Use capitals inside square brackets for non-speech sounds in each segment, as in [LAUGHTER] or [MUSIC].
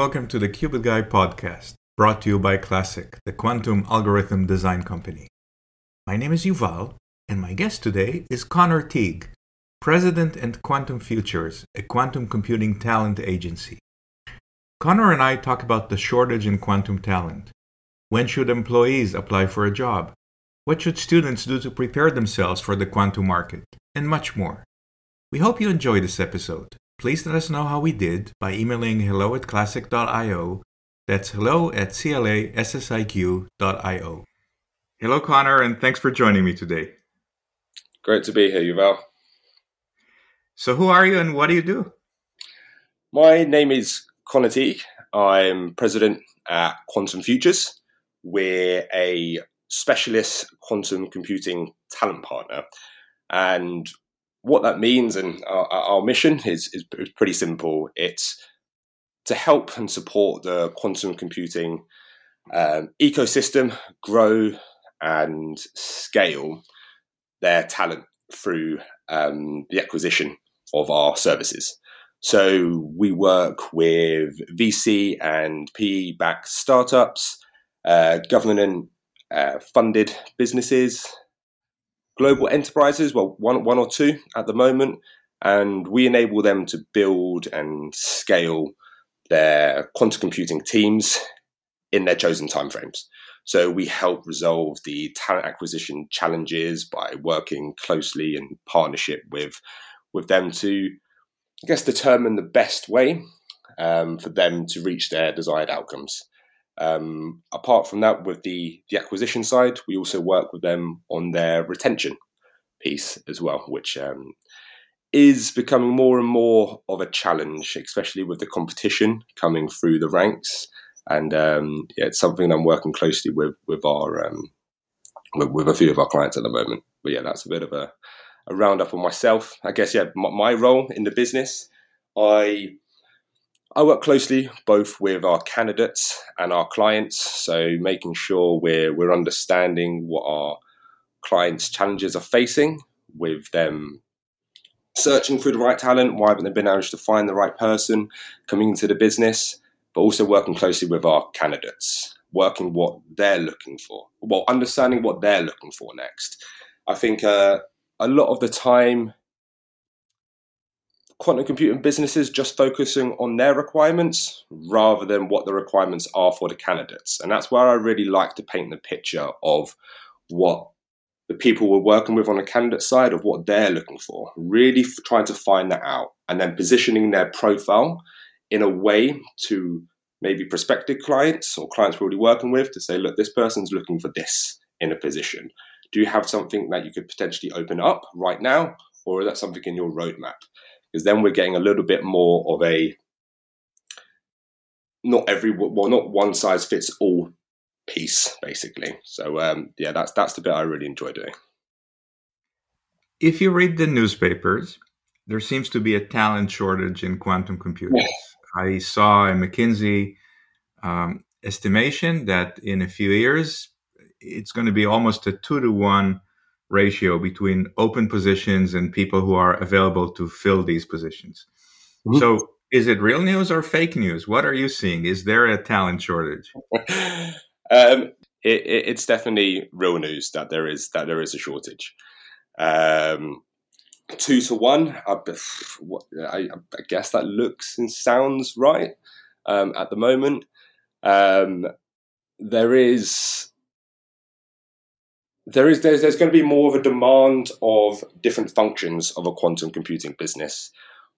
welcome to the Qubit Guy podcast, brought to you by Classiq, the quantum algorithm design company. My name is Yuval, and my guest today is Connor Teague, president at Quantum Futures, a quantum computing talent agency. Connor and I talk about the shortage in quantum talent. When should employees apply for a job? What should students do to prepare themselves for the quantum market? And much more. We hope you enjoy this episode. Please let us know how we did by emailing hello at classiq.io. That's hello at classiq.io. Hello, Connor, and thanks for joining me today. Great to be here, Yuval. So, who are you and what do you do? My name is Connor Teague. I'm president at Quantum Futures. We're a specialist quantum computing talent partner. And what that means and our, our mission is, is, pretty simple. It's to help and support the quantum computing um, ecosystem grow and scale their talent through um, the acquisition of our services. So we work with VC and PE backed startups, uh, government uh, funded businesses, global enterprises, well, one, one or two at the moment, and we enable them to build and scale their quantum computing teams in their chosen timeframes. So we help resolve the talent acquisition challenges by working closely in partnership with with them to, I guess, determine the best way um, for them to reach their desired outcomes. Um, apart from that, with the, the acquisition side, we also work with them on their retention piece as well, which um, is becoming more and more of a challenge, especially with the competition coming through the ranks. And um, yeah, it's something I'm working closely with with our um, with, with, a few of our clients at the moment. But yeah, that's a bit of a, a roundup on myself. I guess yeah, my, my role in the business, I I work closely both with our candidates and our clients, so making sure we're we're understanding what our clients' challenges are facing with them searching for the right talent. Why haven't they been able to find the right person coming into the business? But also working closely with our candidates, working what they're looking for, well, understanding what they're looking for next. I think uh, a lot of the time quantum computing businesses just focusing on their requirements rather than what the requirements are for the candidates. And that's where I really like to paint the picture of what the people we're working with on the candidate side of what they're looking for, really trying to find that out and then positioning their profile in a way to maybe prospective clients or clients we're already working with to say, look, this person's looking for this in a position. Do you have something that you could potentially open up right now? Or is that something in your roadmap? Because then we're getting a little bit more of a not every well not one size fits all piece basically. So um, yeah that's that's the bit i really enjoy doing. If you read the newspapers there seems to be a talent shortage in quantum computing yes. i saw a mckinsey um, estimation that in a few years it's going to be almost a two to one ratio between open positions and people who are available to fill these positions. Mm-hmm. So, is it real news or fake news? What are you seeing? Is there a talent shortage? [LAUGHS] um, it, it, it's definitely real news that there is that there is a shortage. Um, two to one, I, I, I, guess that looks and sounds right um, at the moment. Um, there is there is there's, there's going to be more of a demand of different functions of a quantum computing business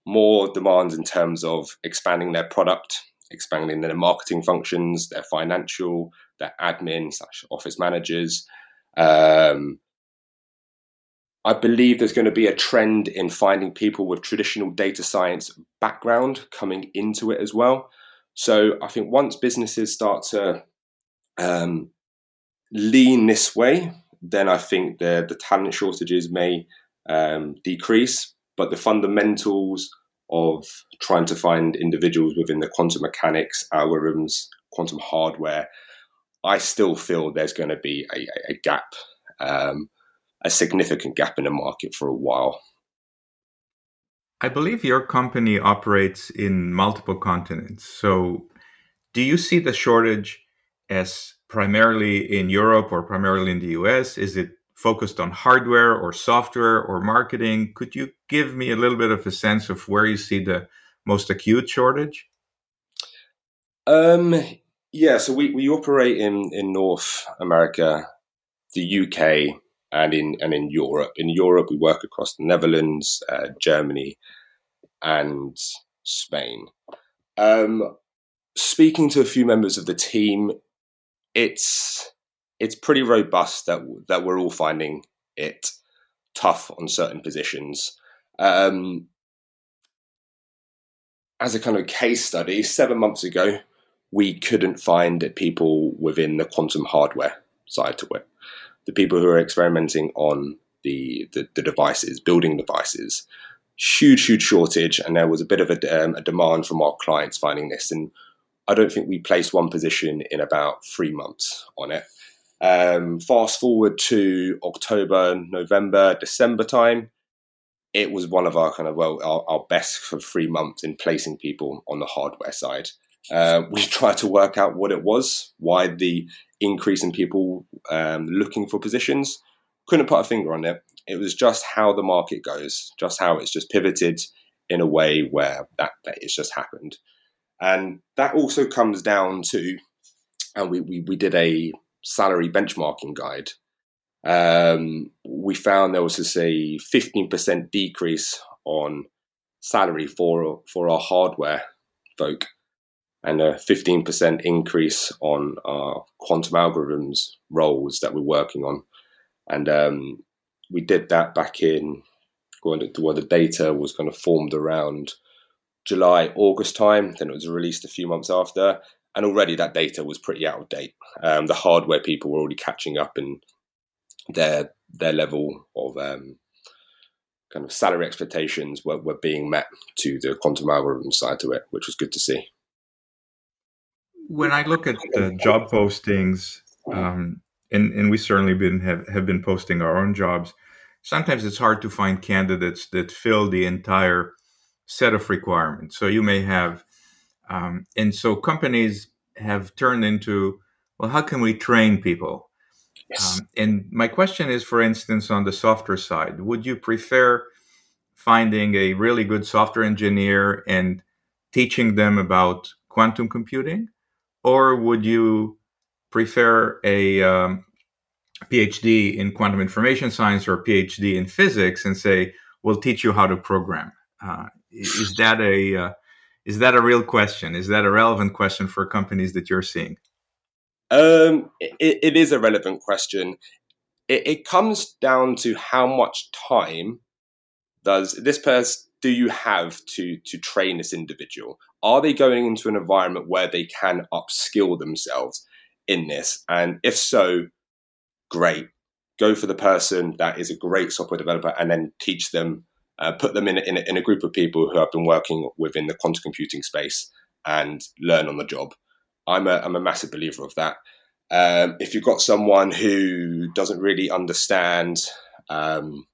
more demands in terms of expanding their product expanding their marketing functions their financial their admin slash office managers. Um, i believe there's going to be a trend in finding people with traditional data science background coming into it as well. So i think once businesses start to um, lean this way then I think the the talent shortages may um, decrease. But the fundamentals of trying to find individuals within the quantum mechanics, algorithms, quantum hardware, I still feel there's going to be a, a gap, um, a significant gap in the market for a while. I believe your company operates in multiple continents. So, do you see the shortage as primarily in Europe or primarily in the US? Is it focused on hardware or software or marketing? Could you give me a little bit of a sense of where you see the most acute shortage? Um, yeah, so we, we operate in, in North America, the UK, and in and in Europe. In Europe, we work across the Netherlands, uh, Germany, and Spain. Um, speaking to a few members of the team, it's it's pretty robust that that we're all finding it tough on certain positions. Um, as a kind of case study, seven months ago, we couldn't find people within the quantum hardware side to it. The people who are experimenting on the, the, the devices, building devices, huge, huge shortage. And there was a bit of a, um, a demand from our clients finding this. And I don't think we placed one position in about three months on it. Um, fast forward to October, November, December time, it was one of our kind of well our, our best for three months in placing people on the hardware side. Uh, we [LAUGHS] tried to work out what it was, why the increase in people um, looking for positions. Couldn't put a finger on it. It was just how the market goes, just how it's just pivoted in a way where that, that it's just happened. And that also comes down to, and we, we, we did a salary benchmarking guide. Um, we found there was a 15% decrease on salary for for our hardware folk and a 15% increase on our quantum algorithms roles that we're working on. And um, we did that back in when the data was kind of formed around July, August time. Then it was released a few months after. And already that data was pretty out of date. Um, the hardware people were already catching up in their their level of um, kind of salary expectations were, were being met to the quantum algorithm side to it, which was good to see when I look at the job postings, um, and, and we certainly been have, have been posting our own jobs, sometimes it's hard to find candidates that fill the entire set of requirements. So you may have, um, and so companies have turned into, well, how can we train people? Yes. Um, and my question is, for instance, on the software side, would you prefer finding a really good software engineer and teaching them about quantum computing? or would you prefer a um, PhD in quantum information science or a PhD in physics and say, "We'll teach you how to program"? Uh, is that a uh, is that a real question? Is that a relevant question for companies that you're seeing? Um, it, it is a relevant question. It, it comes down to how much time does this person do you have to to train this individual? Are they going into an environment where they can upskill themselves in this? And if so, great. Go for the person that is a great software developer and then teach them, uh, put them in, in, in a group of people who have been working within the quantum computing space and learn on the job. I'm a, I'm a massive believer of that. Um, if you've got someone who doesn't really understand um,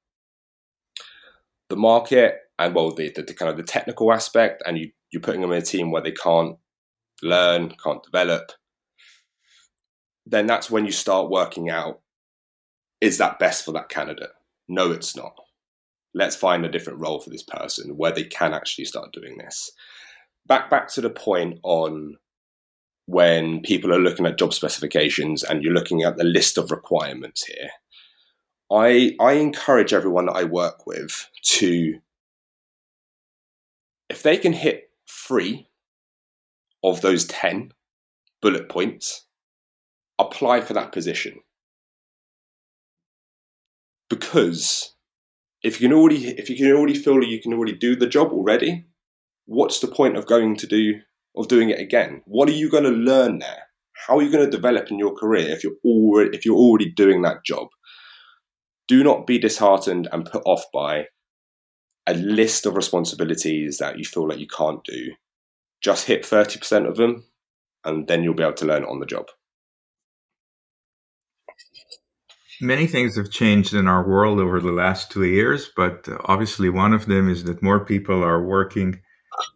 the market and well the, the, the, kind of the technical aspect and you you're putting them in a team where they can't learn can't develop then that's when you start working out is that best for that candidate no it's not let's find a different role for this person where they can actually start doing this back back to the point on when people are looking at job specifications and you're looking at the list of requirements here I I encourage everyone that I work with to if they can hit three of those 10 bullet points, apply for that position. Because if you can already if you can already feel you can already do the job already, what's the point of going to do of doing it again? What are you going to learn there? How are you going to develop in your career if you're already if you're already doing that job? do not be disheartened and put off by a list of responsibilities that you feel like you can't do. Just hit 30% of them, and then you'll be able to learn on the job. Many things have changed in our world over the last two years, but uh, obviously, one of them is that more people are working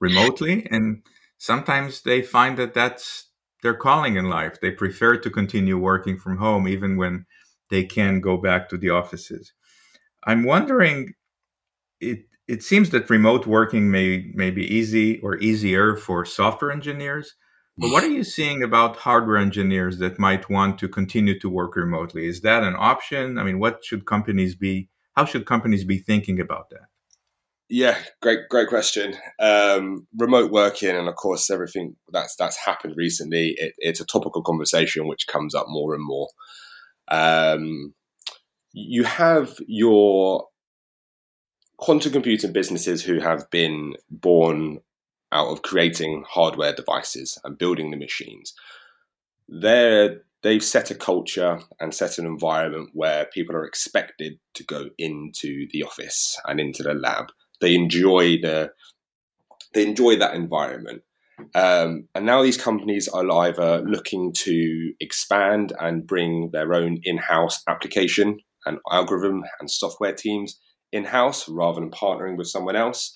remotely, and sometimes they find that that's their calling in life. They prefer to continue working from home even when they can go back to the offices. I'm wondering it it seems that remote working may may be easy or easier for software engineers. But what are you seeing about hardware engineers that might want to continue to work remotely? Is that an option? I mean, what should companies be? How should companies be thinking about that? Yeah, great, great question. Um, remote working, and of course, everything that's that's happened recently. It, it's a topical conversation which comes up more and more. Um, you have your quantum computing businesses who have been born out of creating hardware devices and building the machines. They're, they've set a culture and set an environment where people are expected to go into the office and into the lab. They enjoy the they enjoy that environment. Um, and now these companies are either looking to expand and bring their own in-house application and algorithm and software teams in-house rather than partnering with someone else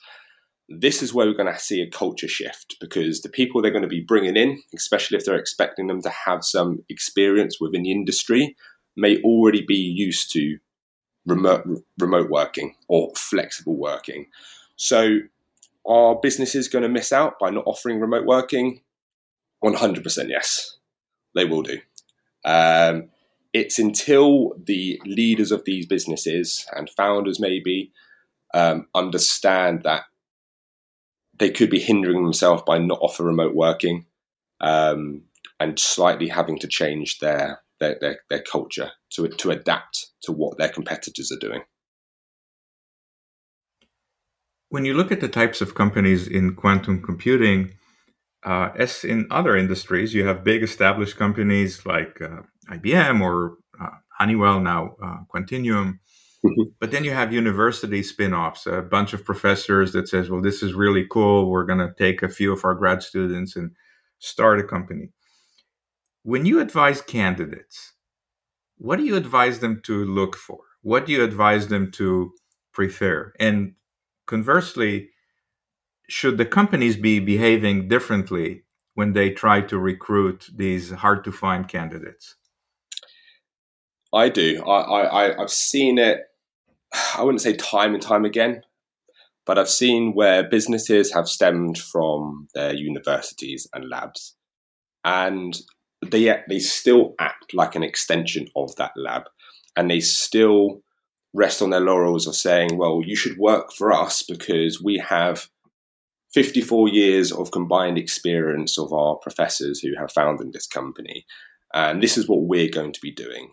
this is where we're going to see a culture shift because the people they're going to be bringing in, especially if they're expecting them to have some experience within the industry, may already be used to remote remote working or flexible working. So, are businesses going to miss out by not offering remote working? One hundred percent, yes, they will do. Um, it's until the leaders of these businesses and founders maybe um, understand that they could be hindering themselves by not offer remote working um, and slightly having to change their, their, their, their culture to, to adapt to what their competitors are doing. When you look at the types of companies in quantum computing, uh, as in other industries, you have big established companies like uh, IBM or uh, Honeywell, now uh, Quantinuum, Mm-hmm. But then you have university spin-offs, a bunch of professors that says, "Well, this is really cool. We're going to take a few of our grad students and start a company." When you advise candidates, what do you advise them to look for? What do you advise them to prefer? And conversely, should the companies be behaving differently when they try to recruit these hard to find candidates? I do. I, I I've seen it. I wouldn't say time and time again, but I've seen where businesses have stemmed from their universities and labs, and they they still act like an extension of that lab, and they still rest on their laurels of saying, "Well, you should work for us because we have." 54 years of combined experience of our professors who have founded this company. And this is what we're going to be doing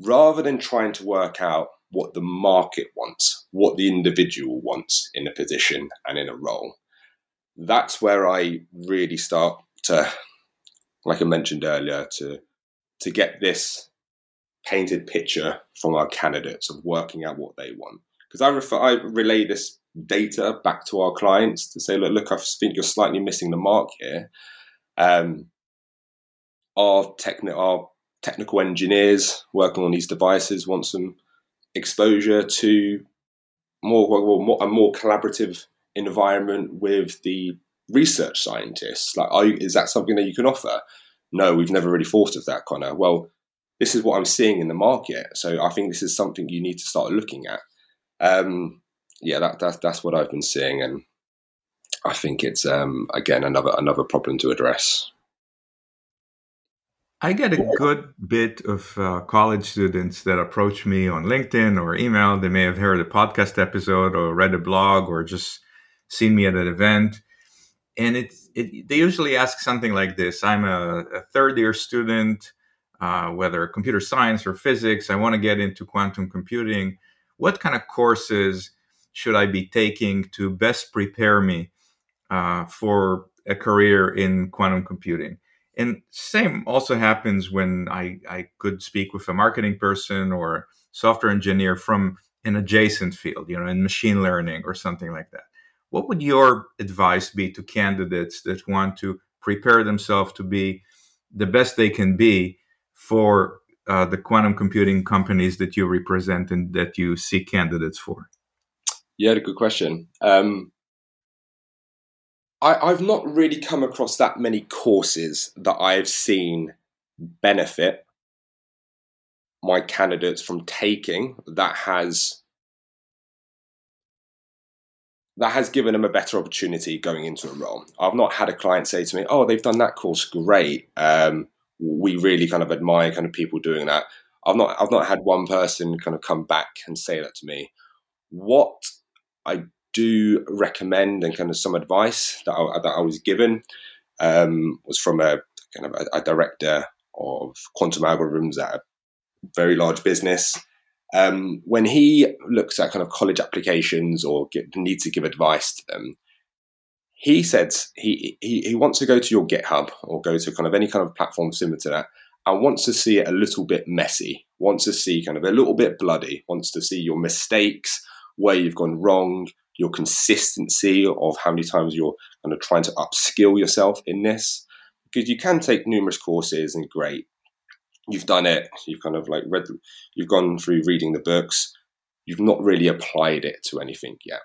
rather than trying to work out what the market wants, what the individual wants in a position and in a role, that's where I really start to, like I mentioned earlier, to to get this painted picture from our candidates of working out what they want. Because I refer, I relay this data back to our clients to say, look, look, I think you're slightly missing the mark here. Um, our techni- our technical engineers working on these devices want some exposure to more, well, more a more collaborative environment with the research scientists. Like, you, is that something that you can offer? No, we've never really thought of that, Connor. Well, this is what I'm seeing in the market, so I think this is something you need to start looking at. Um, yeah, that, that that's what I've been seeing, and I think it's um, again another another problem to address. I get a good bit of uh, college students that approach me on LinkedIn or email. They may have heard a podcast episode or read a blog or just seen me at an event. And it's, it, they usually ask something like this I'm a, a third year student, uh, whether computer science or physics. I want to get into quantum computing. What kind of courses should I be taking to best prepare me uh, for a career in quantum computing? And same also happens when I, I could speak with a marketing person or software engineer from an adjacent field, you know, in machine learning or something like that. What would your advice be to candidates that want to prepare themselves to be the best they can be for uh, the quantum computing companies that you represent and that you seek candidates for? Yeah, good question. Um, I, I've not really come across that many courses that I've seen benefit my candidates from taking that has that has given them a better opportunity going into a role. I've not had a client say to me, "Oh, they've done that course, great. Um, we really kind of admire kind of people doing that." I've not I've not had one person kind of come back and say that to me. What I do recommend and kind of some advice that I, that I was given um, was from a kind of a, a, director of quantum algorithms at a very large business. Um, when he looks at kind of college applications or needs to give advice to them, he said he, he he wants to go to your GitHub or go to kind of any kind of platform similar to that and wants to see it a little bit messy, wants to see kind of a little bit bloody, wants to see your mistakes, where you've gone wrong, your consistency of how many times you're kind of trying to upskill yourself in this. Because you can take numerous courses and great, you've done it, you've kind of like read, you've gone through reading the books, you've not really applied it to anything yet.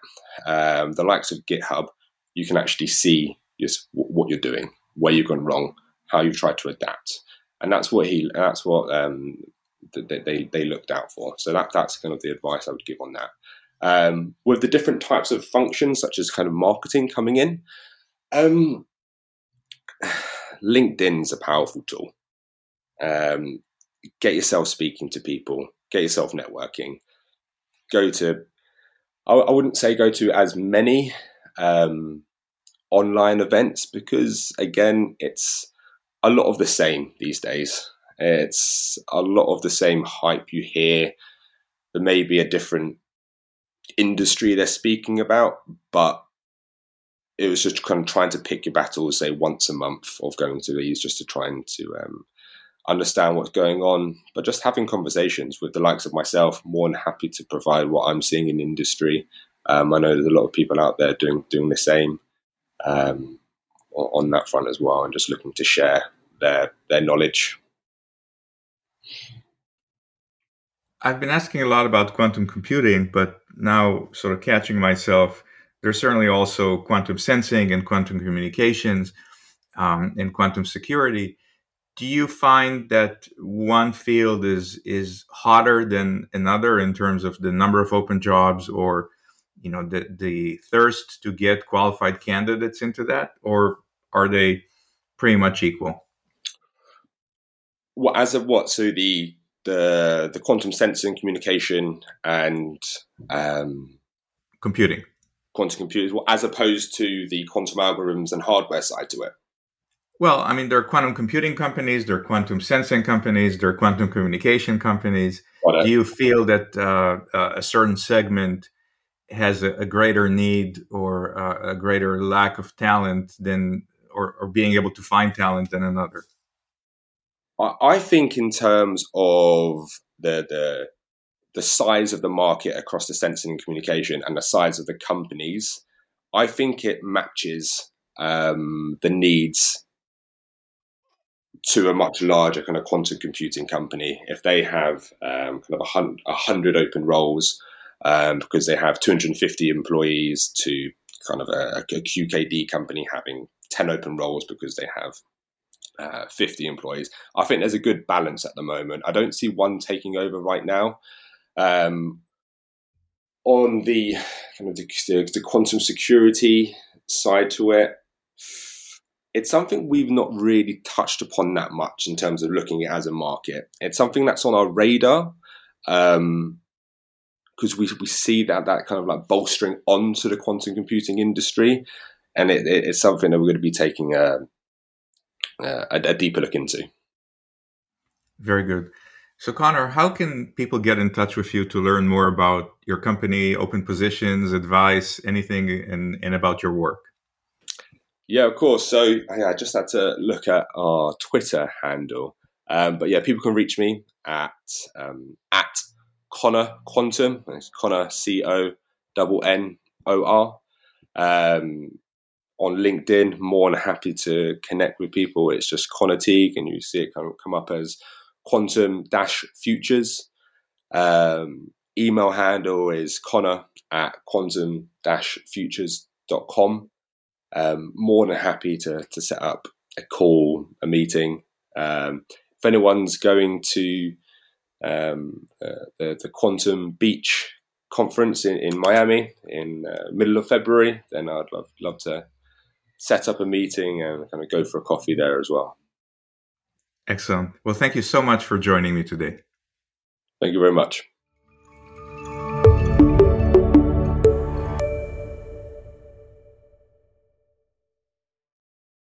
Um, the likes of GitHub, you can actually see just what you're doing, where you've gone wrong, how you've tried to adapt, and that's what he, that's what um, they, they, they looked out for. So that that's kind of the advice I would give on that. Um, with the different types of functions, such as kind of marketing coming in, um, [SIGHS] LinkedIn's a powerful tool. Um, get yourself speaking to people, get yourself networking. Go to, I, I wouldn't say go to as many um, online events because, again, it's a lot of the same these days. It's a lot of the same hype you hear. There may be a different industry they're speaking about, but it was just kind of trying to pick your battles, say once a month of going to these, just to try and to um, understand what's going on. But just having conversations with the likes of myself, more than happy to provide what I'm seeing in industry. Um, I know there's a lot of people out there doing doing the same um, on that front as well, and just looking to share their their knowledge. I've been asking a lot about quantum computing, but now sort of catching myself. There's certainly also quantum sensing and quantum communications um, and quantum security. Do you find that one field is is hotter than another in terms of the number of open jobs or you know the the thirst to get qualified candidates into that, or are they pretty much equal? Well, as of what? So the the the quantum sensing, communication, and um, computing, quantum computers, well, as opposed to the quantum algorithms and hardware side to it. Well, I mean, there are quantum computing companies, there are quantum sensing companies, there are quantum communication companies. Do you feel that uh, a certain segment has a, a greater need or uh, a greater lack of talent than, or, or being able to find talent than another? I think in terms of the the the size of the market across the sensing and communication and the size of the companies, I think it matches um, the needs to a much larger kind of quantum computing company. If they have um, kind of a, hun- a hundred open roles um, because they have 250 employees, to kind of a, a QKD company having 10 open roles because they have uh, 50 employees. I think there's a good balance at the moment. I don't see one taking over right now. Um, on the kind of the, the, quantum security side to it, it's something we've not really touched upon that much in terms of looking at as a market. It's something that's on our radar because um, we, we see that that kind of like bolstering onto the quantum computing industry, and it, it, it's something that we're going to be taking a, uh, a, a deeper look into. Very good. So, Connor, how can people get in touch with you to learn more about your company, open positions, advice, anything, and, and about your work? Yeah, of course. So, yeah, I just had to look at our Twitter handle. Um, but yeah, people can reach me at um, at Connor Quantum. It's Connor C O N N O R. Um, on LinkedIn, more than happy to connect with people. It's just Connor Teague, and you see it come, come up as Quantum Dash Futures. Um, email handle is Connor at quantum dash futures.com. um, more than happy to, to set up a call, a meeting. Um, if anyone's going to um, uh, the, the Quantum Beach conference in, in Miami in uh, middle of February, then I'd love, love to set up a meeting and kind of go for a coffee there as well. Excellent. Well, thank you so much for joining me today. Thank you very much.